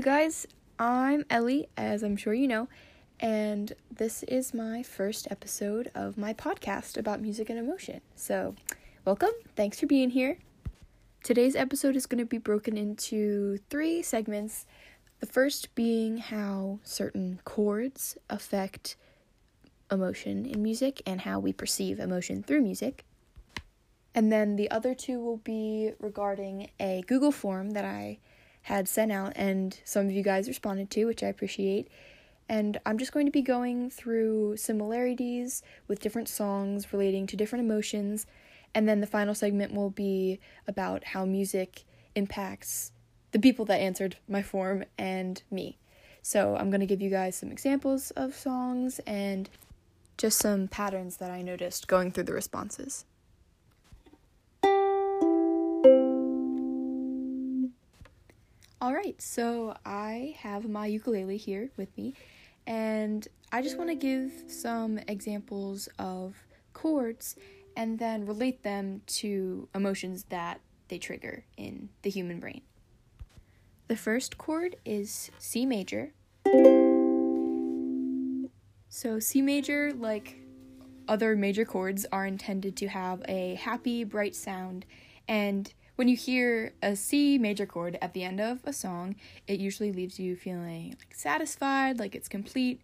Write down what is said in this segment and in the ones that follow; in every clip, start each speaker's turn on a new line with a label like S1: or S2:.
S1: guys, I'm Ellie, as I'm sure you know, and this is my first episode of my podcast about music and emotion. So, welcome, thanks for being here. Today's episode is going to be broken into three segments. The first being how certain chords affect emotion in music and how we perceive emotion through music. And then the other two will be regarding a Google form that I had sent out and some of you guys responded to, which I appreciate. And I'm just going to be going through similarities with different songs relating to different emotions. And then the final segment will be about how music impacts the people that answered my form and me. So I'm going to give you guys some examples of songs and just some patterns that I noticed going through the responses. All right, so I have my ukulele here with me, and I just want to give some examples of chords and then relate them to emotions that they trigger in the human brain. The first chord is C major. So, C major, like other major chords, are intended to have a happy, bright sound, and when you hear a C major chord at the end of a song, it usually leaves you feeling like satisfied, like it's complete,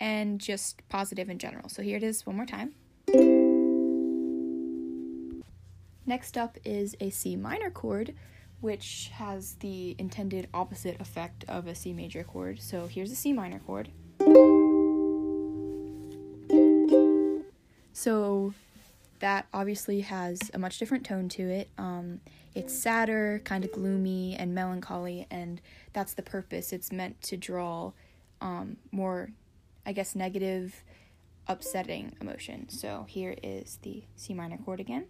S1: and just positive in general. So here it is one more time. Next up is a C minor chord, which has the intended opposite effect of a C major chord. So here's a C minor chord. So that obviously has a much different tone to it. Um, it's sadder, kind of gloomy, and melancholy, and that's the purpose. It's meant to draw um, more, I guess, negative, upsetting emotion. So here is the C minor chord again.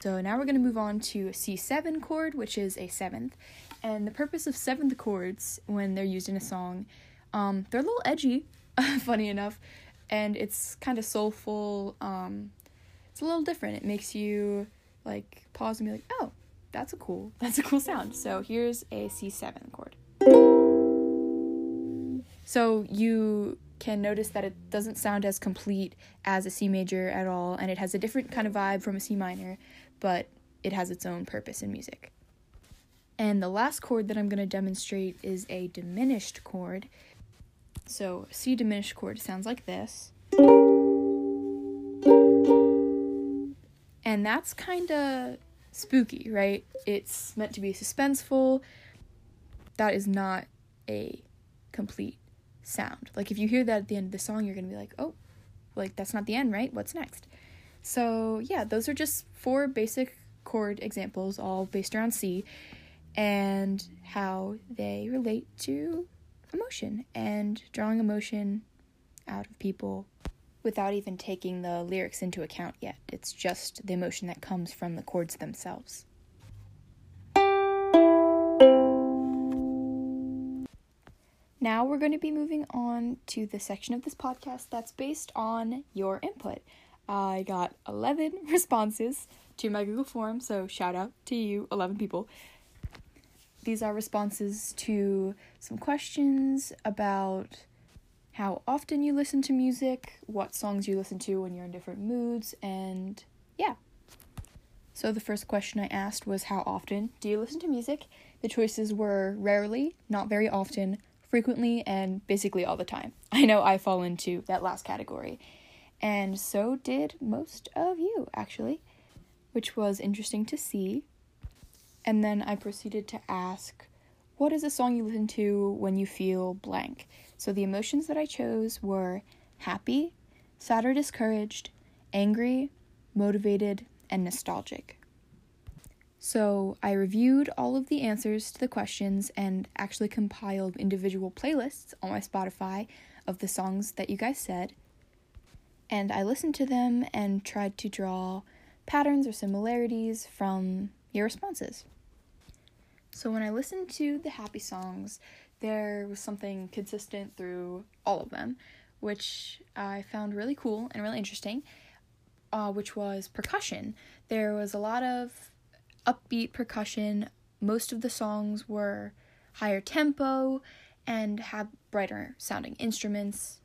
S1: So now we're going to move on to a C7 chord, which is a seventh. And the purpose of seventh chords when they're used in a song, um, they're a little edgy, funny enough, and it's kind of soulful. Um, it's a little different. It makes you like pause and be like, oh, that's a cool, that's a cool sound. So here's a C7 chord. So you can notice that it doesn't sound as complete as a C major at all, and it has a different kind of vibe from a C minor, but it has its own purpose in music. And the last chord that I'm going to demonstrate is a diminished chord. So, C diminished chord sounds like this. And that's kind of spooky, right? It's meant to be suspenseful. That is not a complete sound. Like, if you hear that at the end of the song, you're going to be like, oh, like, that's not the end, right? What's next? So, yeah, those are just four basic chord examples, all based around C, and how they relate to emotion and drawing emotion out of people without even taking the lyrics into account yet. It's just the emotion that comes from the chords themselves. Now we're going to be moving on to the section of this podcast that's based on your input. I got 11 responses to my Google form, so shout out to you, 11 people. These are responses to some questions about how often you listen to music, what songs you listen to when you're in different moods, and yeah. So the first question I asked was how often do you listen to music? The choices were rarely, not very often, frequently, and basically all the time. I know I fall into that last category. And so did most of you, actually, which was interesting to see. And then I proceeded to ask, what is a song you listen to when you feel blank? So the emotions that I chose were happy, sad or discouraged, angry, motivated, and nostalgic. So I reviewed all of the answers to the questions and actually compiled individual playlists on my Spotify of the songs that you guys said. And I listened to them and tried to draw patterns or similarities from your responses. So when I listened to the happy songs, there was something consistent through all of them, which I found really cool and really interesting, uh, which was percussion. There was a lot of upbeat percussion most of the songs were higher tempo and had brighter sounding instruments.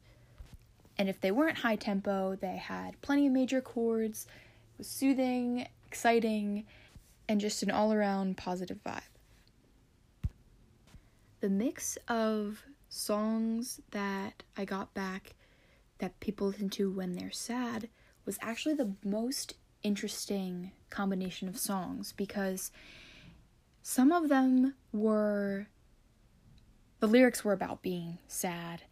S1: And if they weren't high tempo, they had plenty of major chords, it was soothing, exciting, and just an all around positive vibe. The mix of songs that I got back that people listen to when they're sad was actually the most interesting combination of songs because some of them were the lyrics were about being sad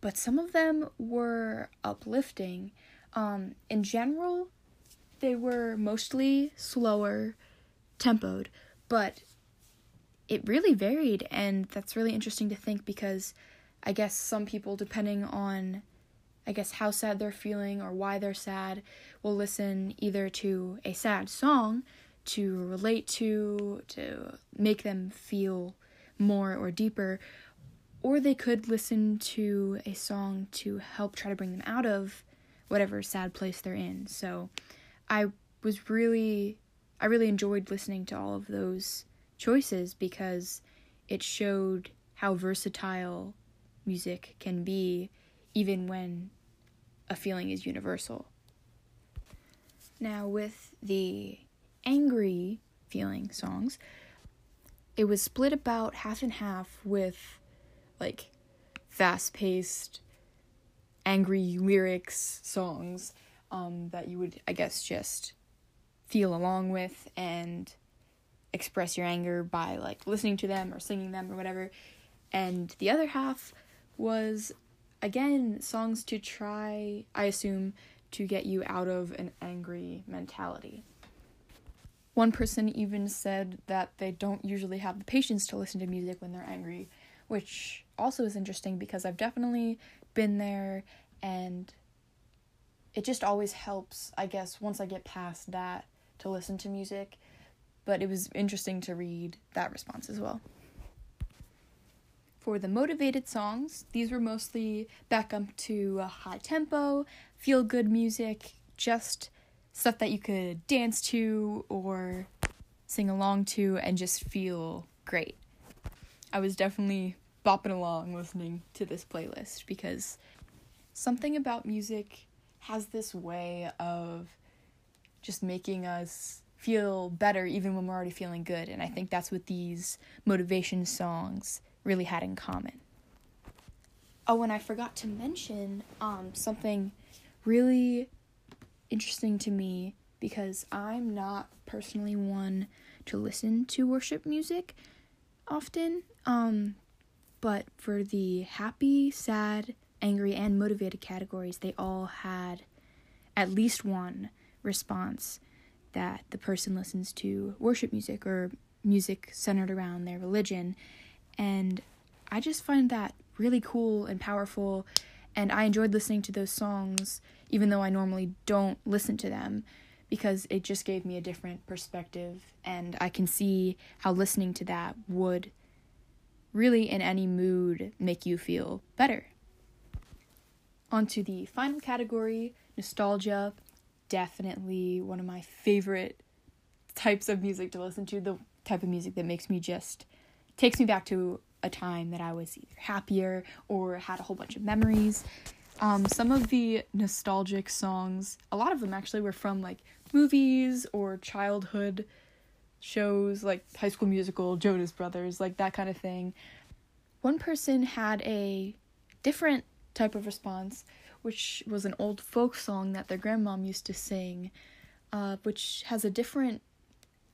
S1: but some of them were uplifting. Um, in general they were mostly slower tempoed but it really varied and that's really interesting to think because i guess some people depending on I guess, how sad they're feeling or why they're sad, will listen either to a sad song to relate to, to make them feel more or deeper, or they could listen to a song to help try to bring them out of whatever sad place they're in. So I was really, I really enjoyed listening to all of those choices because it showed how versatile music can be even when a feeling is universal. Now, with the angry feeling songs, it was split about half and half with like fast paced, angry lyrics songs um, that you would, I guess, just feel along with and express your anger by like listening to them or singing them or whatever. And the other half was again, songs to try, I assume, to get you out of an angry mentality. One person even said that they don't usually have the patience to listen to music when they're angry, which also is interesting because I've definitely been there and it just always helps, I guess, once I get past that to listen to music. But it was interesting to read that response as well. For the motivated songs, these were mostly back up to a high tempo, feel good music, just stuff that you could dance to or sing along to and just feel great. I was definitely bopping along listening to this playlist because something about music has this way of just making us feel better even when we're already feeling good. And I think that's what these motivation songs really had in common. Oh, and I forgot to mention um, something really interesting to me because I'm not personally one to listen to worship music often. Um, but for the happy, sad, angry, and motivated categories, they all had at least one response that the person listens to worship music or music centered around their religion and I just find that really cool and powerful. And I enjoyed listening to those songs, even though I normally don't listen to them, because it just gave me a different perspective. And I can see how listening to that would really, in any mood, make you feel better. On to the final category nostalgia. Definitely one of my favorite types of music to listen to, the type of music that makes me just takes me back to a time that I was either happier or had a whole bunch of memories. Um, some of the nostalgic songs, a lot of them actually were from like movies or childhood shows like High School Musical, Jonas Brothers, like that kind of thing. One person had a different type of response, which was an old folk song that their grandmom used to sing, uh, which has a different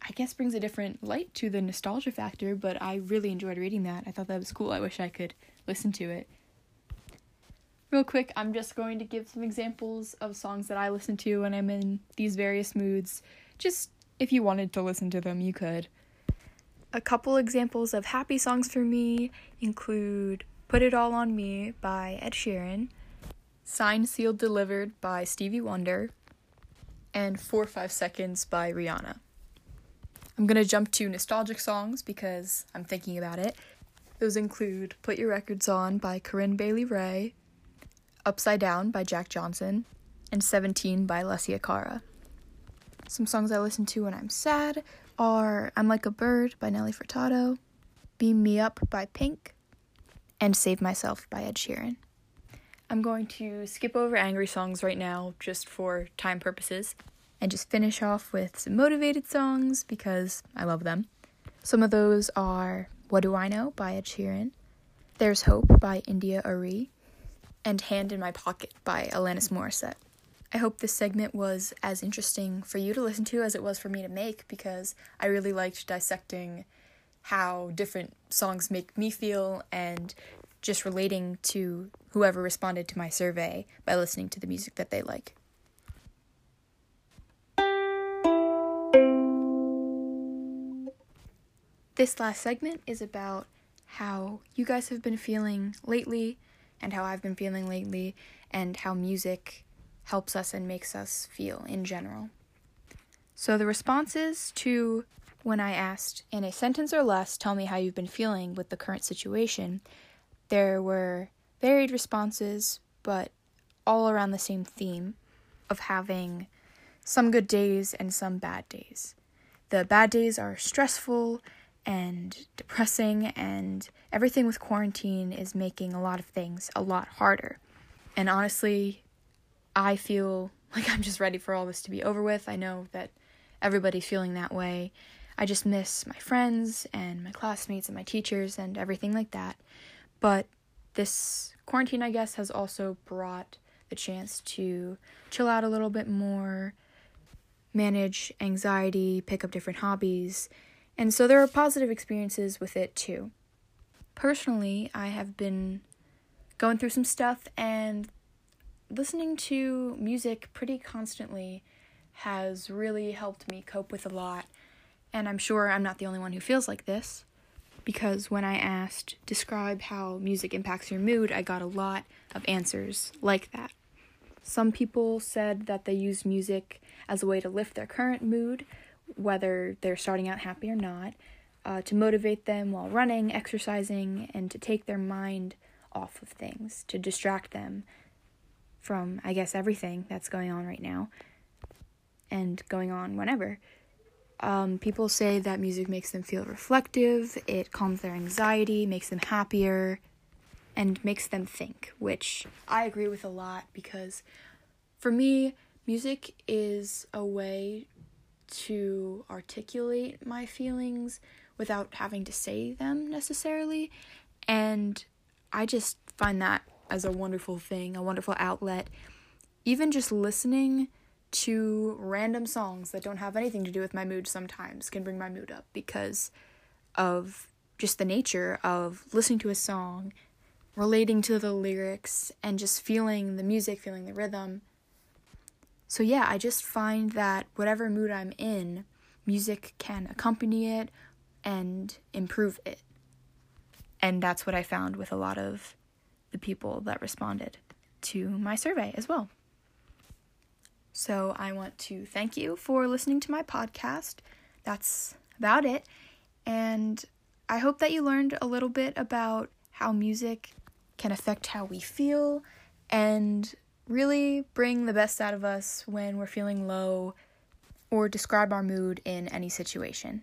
S1: I guess brings a different light to the nostalgia factor, but I really enjoyed reading that. I thought that was cool. I wish I could listen to it. Real quick, I'm just going to give some examples of songs that I listen to when I'm in these various moods. Just if you wanted to listen to them, you could. A couple examples of happy songs for me include Put It All On Me by Ed Sheeran, Signed, Sealed, Delivered by Stevie Wonder, and 4 5 Seconds by Rihanna. I'm gonna jump to nostalgic songs because I'm thinking about it. Those include Put Your Records On by Corinne Bailey Rae, Upside Down by Jack Johnson, and 17 by Alessia Cara. Some songs I listen to when I'm sad are I'm Like a Bird by Nelly Furtado, Beam Me Up by Pink, and Save Myself by Ed Sheeran. I'm going to skip over angry songs right now just for time purposes and just finish off with some motivated songs because I love them. Some of those are What Do I Know by Ed Sheeran, There's Hope by India.Arie, and Hand in My Pocket by Alanis Morissette. I hope this segment was as interesting for you to listen to as it was for me to make because I really liked dissecting how different songs make me feel and just relating to whoever responded to my survey by listening to the music that they like. This last segment is about how you guys have been feeling lately and how I've been feeling lately and how music helps us and makes us feel in general. So, the responses to when I asked, in a sentence or less, tell me how you've been feeling with the current situation, there were varied responses, but all around the same theme of having some good days and some bad days. The bad days are stressful and depressing, and everything with quarantine is making a lot of things a lot harder. And honestly, I feel like I'm just ready for all this to be over with. I know that everybody's feeling that way. I just miss my friends and my classmates and my teachers and everything like that. But this quarantine, I guess, has also brought the chance to chill out a little bit more, manage anxiety, pick up different hobbies. And so there are positive experiences with it too. Personally, I have been going through some stuff and listening to music pretty constantly has really helped me cope with a lot. And I'm sure I'm not the only one who feels like this because when I asked, describe how music impacts your mood, I got a lot of answers like that. Some people said that they use music as a way to lift their current mood, whether they're starting out happy or not, uh, to motivate them while running, exercising, and to take their mind off of things, to distract them from, I guess, everything that's going on right now and going on whenever. Um, people say that music makes them feel reflective, it calms their anxiety, makes them happier, and makes them think, which I agree with a lot because for me, music is a way to articulate my feelings without having to say them necessarily. And I just find that as a wonderful thing, a wonderful outlet. Even just listening to random songs that don't have anything to do with my mood sometimes can bring my mood up because of just the nature of listening to a song, relating to the lyrics, and just feeling the music, feeling the rhythm. So, yeah, I just find that whatever mood I'm in, music can accompany it and improve it. And that's what I found with a lot of the people that responded to my survey as well. So I want to thank you for listening to my podcast. That's about it. And I hope that you learned a little bit about how music can affect how we feel and really bring the best out of us when we're feeling low or describe our mood in any situation.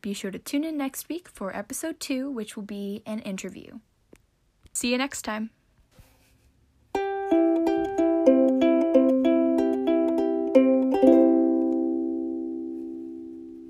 S1: Be sure to tune in next week for episode two, which will be an interview. See you next time.